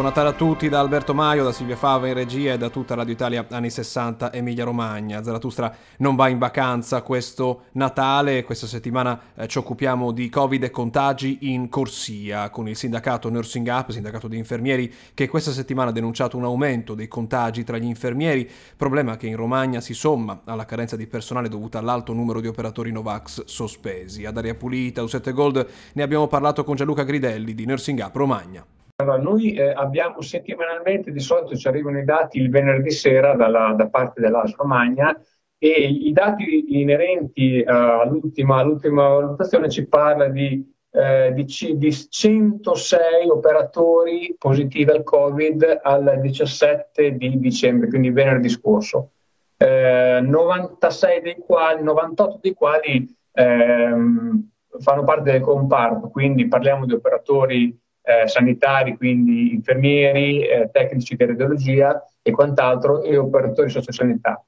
Buon Natale a tutti da Alberto Maio, da Silvia Fava in regia e da tutta Radio Italia anni 60 Emilia Romagna. Zaratustra non va in vacanza questo Natale, questa settimana eh, ci occupiamo di Covid e contagi in corsia con il sindacato Nursing Up, sindacato di infermieri, che questa settimana ha denunciato un aumento dei contagi tra gli infermieri, problema che in Romagna si somma alla carenza di personale dovuta all'alto numero di operatori Novax sospesi. Ad aria pulita, U7 Gold, ne abbiamo parlato con Gianluca Gridelli di Nursing Up Romagna. Allora, noi eh, abbiamo settimanalmente, di solito ci arrivano i dati il venerdì sera dalla, da parte dell'AS Romagna e i dati inerenti uh, all'ultima, all'ultima, valutazione ci parla di, eh, di, di, 106 operatori positivi al Covid al 17 di dicembre, quindi venerdì scorso. Eh, 96 dei quali, 98 dei quali ehm, fanno parte del comparto, quindi parliamo di operatori eh, sanitari, quindi infermieri, eh, tecnici di radiologia e quant'altro, e operatori sociosanità.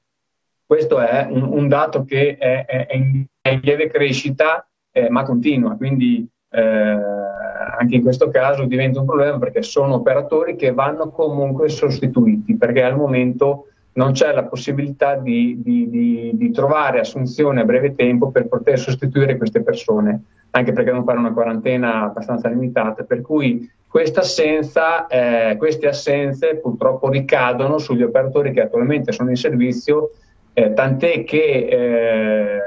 Questo è un, un dato che è, è, è, in, lieve crescita, eh, ma continua, quindi eh, anche in questo caso diventa un problema perché sono operatori che vanno comunque sostituiti, perché al momento non c'è la possibilità di, di, di, di trovare assunzione a breve tempo per poter sostituire queste persone anche perché devono fare una quarantena abbastanza limitata, per cui assenza, eh, queste assenze purtroppo ricadono sugli operatori che attualmente sono in servizio, eh, tant'è che eh,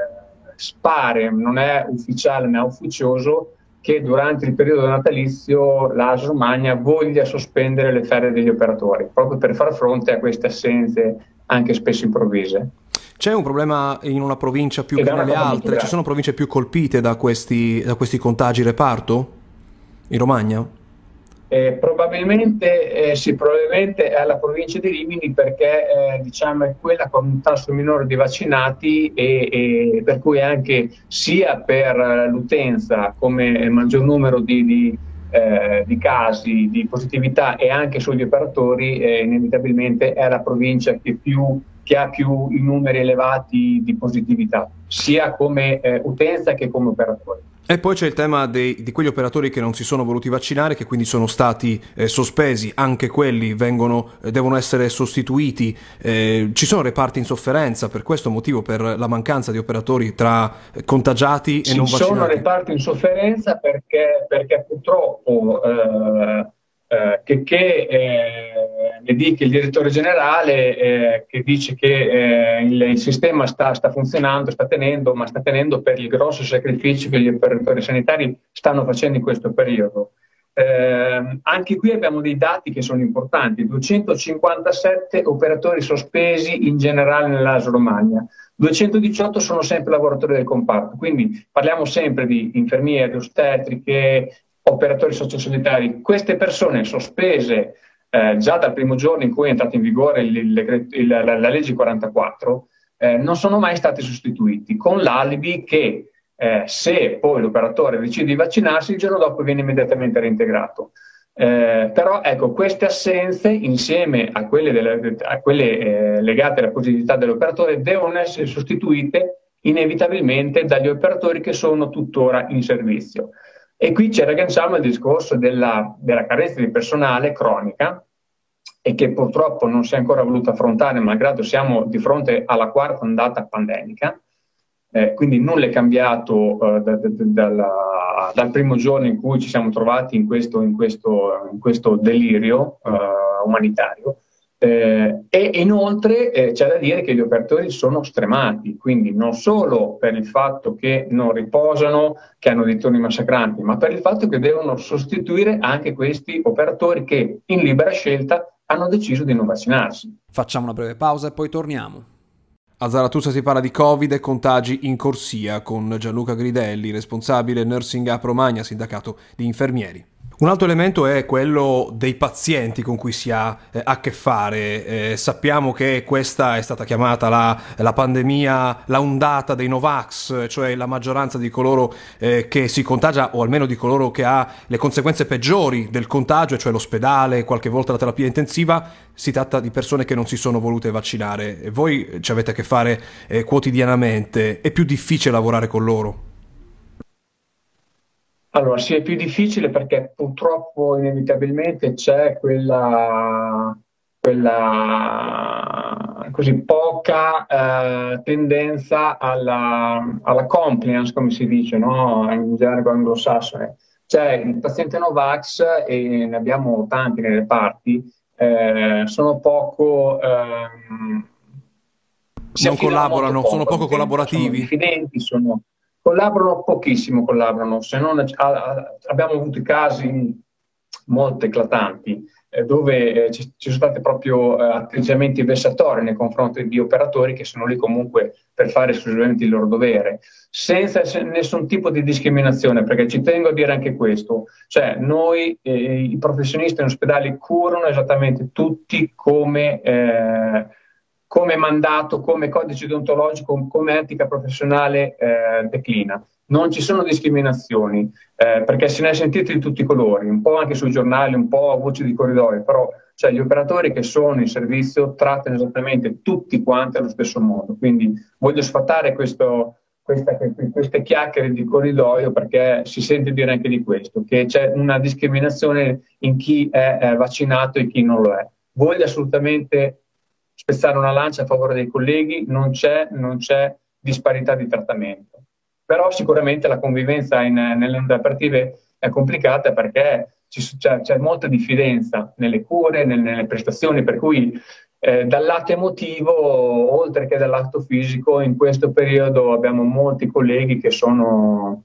spare, non è ufficiale né ufficioso, che durante il periodo natalizio la Romagna voglia sospendere le ferie degli operatori, proprio per far fronte a queste assenze anche spesso improvvise. C'è un problema in una provincia più Ed che nelle altre? Ci sono province più colpite da questi, da questi contagi reparto? In Romagna? Eh, probabilmente, eh, sì, probabilmente è la provincia di Rimini perché eh, diciamo, è quella con un tasso minore di vaccinati e, e per cui anche sia per l'utenza come maggior numero di, di, eh, di casi di positività e anche sugli operatori eh, inevitabilmente è la provincia che più che ha più i numeri elevati di positività, sia come eh, utenza che come operatore. E poi c'è il tema dei, di quegli operatori che non si sono voluti vaccinare, che quindi sono stati eh, sospesi, anche quelli vengono, eh, devono essere sostituiti. Eh, ci sono reparti in sofferenza per questo motivo, per la mancanza di operatori tra eh, contagiati e ci non vaccinati? Ci sono reparti in sofferenza perché, perché purtroppo eh, eh, che, che ne dica il direttore generale eh, che dice che eh, il, il, sistema sta, sta, funzionando, sta tenendo, ma sta tenendo per il grosso sacrificio che gli operatori sanitari stanno facendo in questo periodo. Eh, anche qui abbiamo dei dati che sono importanti, 257 operatori sospesi in generale nell'ASO Romagna, 218 sono sempre lavoratori del comparto, quindi parliamo sempre di infermieri, ostetriche, operatori sociosanitari, queste persone sospese eh, già dal primo giorno in cui è entrata in vigore il, il, il, la, la, legge 44, eh, non sono mai stati sostituiti, con l'alibi che eh, se poi l'operatore decide di vaccinarsi, il giorno dopo viene immediatamente reintegrato. Eh, però ecco, queste assenze, insieme a quelle, delle, a quelle eh, legate alla positività dell'operatore, devono essere sostituite inevitabilmente dagli operatori che sono tuttora in servizio. E qui ci ragganciamo al discorso della, della carenza di personale cronica e che purtroppo non si è ancora voluto affrontare, malgrado siamo di fronte alla quarta ondata pandemica. Eh, quindi nulla è cambiato eh, da, da, da, dal primo giorno in cui ci siamo trovati in questo, in questo, in questo delirio eh, umanitario. Eh, e inoltre eh, c'è da dire che gli operatori sono stremati, quindi non solo per il fatto che non riposano, che hanno dei turni massacranti, ma per il fatto che devono sostituire anche questi operatori che in libera scelta hanno deciso di non vaccinarsi. Facciamo una breve pausa e poi torniamo. A Zaratusa si parla di Covid e contagi in corsia con Gianluca Gridelli, responsabile Nursing Up Romagna, sindacato di infermieri. Un altro elemento è quello dei pazienti con cui si ha eh, a che fare. Eh, sappiamo che questa è stata chiamata la, la, pandemia, la ondata dei Novax, cioè la maggioranza di coloro eh, che si contagia o almeno di coloro che ha le conseguenze peggiori del contagio, cioè l'ospedale, qualche volta la terapia intensiva, si tratta di persone che non si sono volute vaccinare. Voi ci avete a che fare eh, quotidianamente, è più difficile lavorare con loro? Allora, sì, è più difficile perché purtroppo inevitabilmente c'è quella, quella così poca eh, tendenza alla, alla, compliance, come si dice no? in gergo anglosassone. C'è il paziente Novax, e ne abbiamo tanti nelle parti, eh, sono poco... Ehm, non collaborano, poco, sono poco collaborativi. Sono diffidenti, sono Collaborano pochissimo, collaborano, se non abbiamo avuto casi molto eclatanti eh, dove eh, ci, sono stati proprio eh, atteggiamenti vessatori nei confronti di operatori che sono lì comunque per fare esclusivamente il loro dovere, senza nessun tipo di discriminazione, perché ci tengo a dire anche questo, cioè noi eh, i professionisti in ospedale curano esattamente tutti come eh, come mandato, come codice deontologico, come etica professionale eh, declina. Non ci sono discriminazioni, eh, perché se ne è sentito di tutti i colori, un po' anche sui giornali, un po' a voce di corridoio, però cioè, gli operatori che sono in servizio trattano esattamente tutti quanti allo stesso modo. Quindi voglio sfatare questo, questa, queste chiacchiere di corridoio perché si sente dire anche di questo, che c'è una discriminazione in chi è, è vaccinato e chi non lo è. Voglio assolutamente spezzare una lancia a favore dei colleghi, non c'è, non c'è disparità di trattamento. Però sicuramente la convivenza in, nelle operative è complicata perché ci, c'è, c'è, molta diffidenza nelle cure, nelle, nelle prestazioni, per cui eh, dal lato emotivo, oltre che dal lato fisico, in questo periodo abbiamo molti colleghi che sono,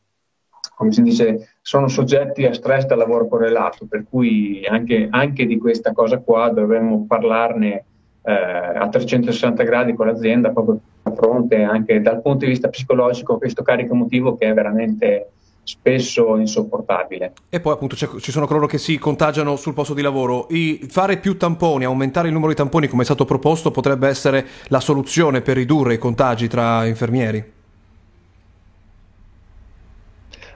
come si dice, sono soggetti a stress da lavoro correlato, per cui anche, anche di questa cosa qua dovremmo parlarne eh, a 360 gradi con l'azienda proprio a fronte anche dal punto di vista psicologico questo carico emotivo che è veramente spesso insopportabile. E poi appunto ci sono coloro che si contagiano sul posto di lavoro. I, fare più tamponi, aumentare il numero di tamponi come è stato proposto potrebbe essere la soluzione per ridurre i contagi tra infermieri?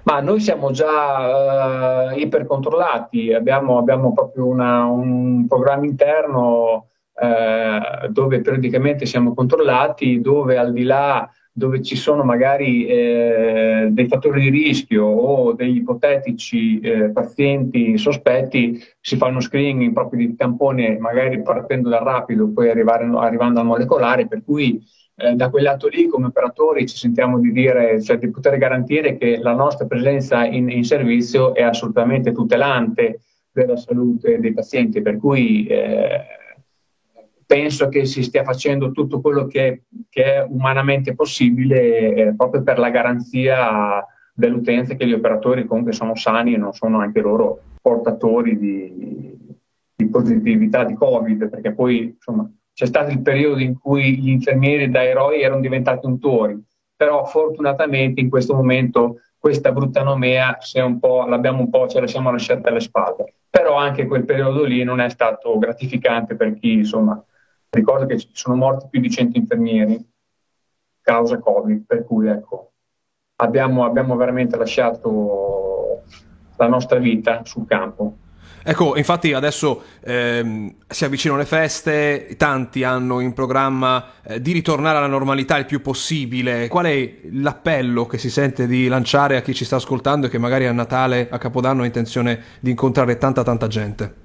Ma noi siamo già uh, ipercontrollati, abbiamo, abbiamo proprio una, un programma interno eh, dove periodicamente siamo controllati, dove al di là dove ci sono magari eh, dei fattori di rischio o degli ipotetici eh, pazienti sospetti, si fa uno screening proprio di tampone, magari partendo dal rapido, poi arrivare, arrivando al molecolare, per cui eh, da quel lato lì come operatori ci sentiamo di dire, cioè di poter garantire che la nostra presenza in, in servizio è assolutamente tutelante della salute dei pazienti, per cui eh, penso che si stia facendo tutto quello che, che è umanamente possibile eh, proprio per la garanzia dell'utenza che gli operatori comunque sono sani e non sono anche loro portatori di, di positività di Covid, perché poi insomma, c'è stato il periodo in cui gli infermieri da eroi erano diventati untori, però fortunatamente in questo momento questa brutta nomea un l'abbiamo un po', ce la siamo lasciati alle spalle. Però anche quel periodo lì non è stato gratificante per chi insomma, Ricordo che sono morti più di 100 infermieri causa Covid, per cui ecco, abbiamo, abbiamo veramente lasciato la nostra vita sul campo. Ecco, infatti adesso ehm, si avvicinano le feste, tanti hanno in programma eh, di ritornare alla normalità il più possibile. Qual è l'appello che si sente di lanciare a chi ci sta ascoltando e che magari a Natale, a Capodanno ha intenzione di incontrare tanta tanta gente?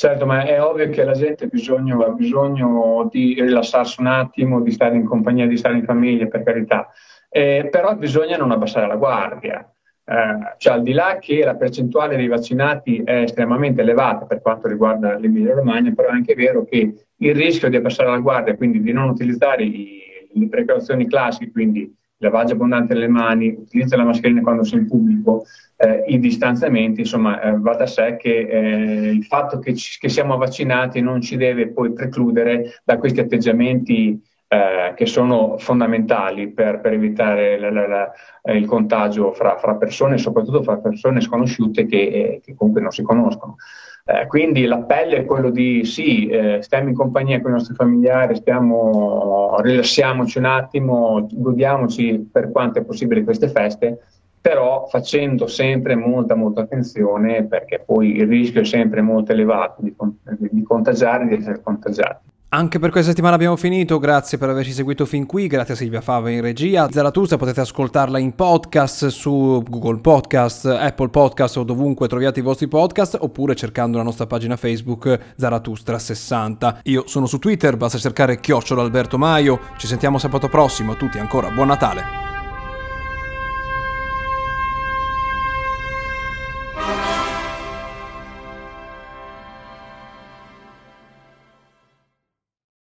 Certo, ma è ovvio che la gente ha bisogno, ha bisogno di rilassarsi un attimo, di stare in compagnia, di stare in famiglia, per carità. Eh, però bisogna non abbassare la guardia. Eh, cioè, al di là che la percentuale dei vaccinati è estremamente elevata per quanto riguarda l'Emilia Romagna, però è anche vero che il rischio di abbassare la guardia, quindi di non utilizzare i, le precauzioni classiche, quindi lavaggio abbondante delle mani, utilizzo la mascherina quando sei in pubblico, eh, i distanziamenti, insomma, eh, va da sé che eh, il fatto che, ci, che, siamo vaccinati non ci deve poi precludere da questi atteggiamenti eh, che sono fondamentali per, per evitare la, la, la, il contagio fra, fra, persone, soprattutto fra persone sconosciute che, eh, che comunque non si conoscono. Eh, quindi l'appello è quello di sì, eh, stiamo in compagnia con i nostri familiari, stiamo, rilassiamoci un attimo, godiamoci per quanto è possibile queste feste, però facendo sempre molta molta attenzione perché poi il rischio è sempre molto elevato di, di contagiare di essere contagiati. Anche per questa settimana abbiamo finito, grazie per averci seguito fin qui, grazie a Silvia Fava in regia. Zaratustra potete ascoltarla in podcast su Google Podcast, Apple Podcast o dovunque troviate i vostri podcast oppure cercando la nostra pagina Facebook Zaratustra60. Io sono su Twitter, basta cercare chiocciola Alberto Maio. Ci sentiamo sabato prossimo, a tutti ancora buon Natale.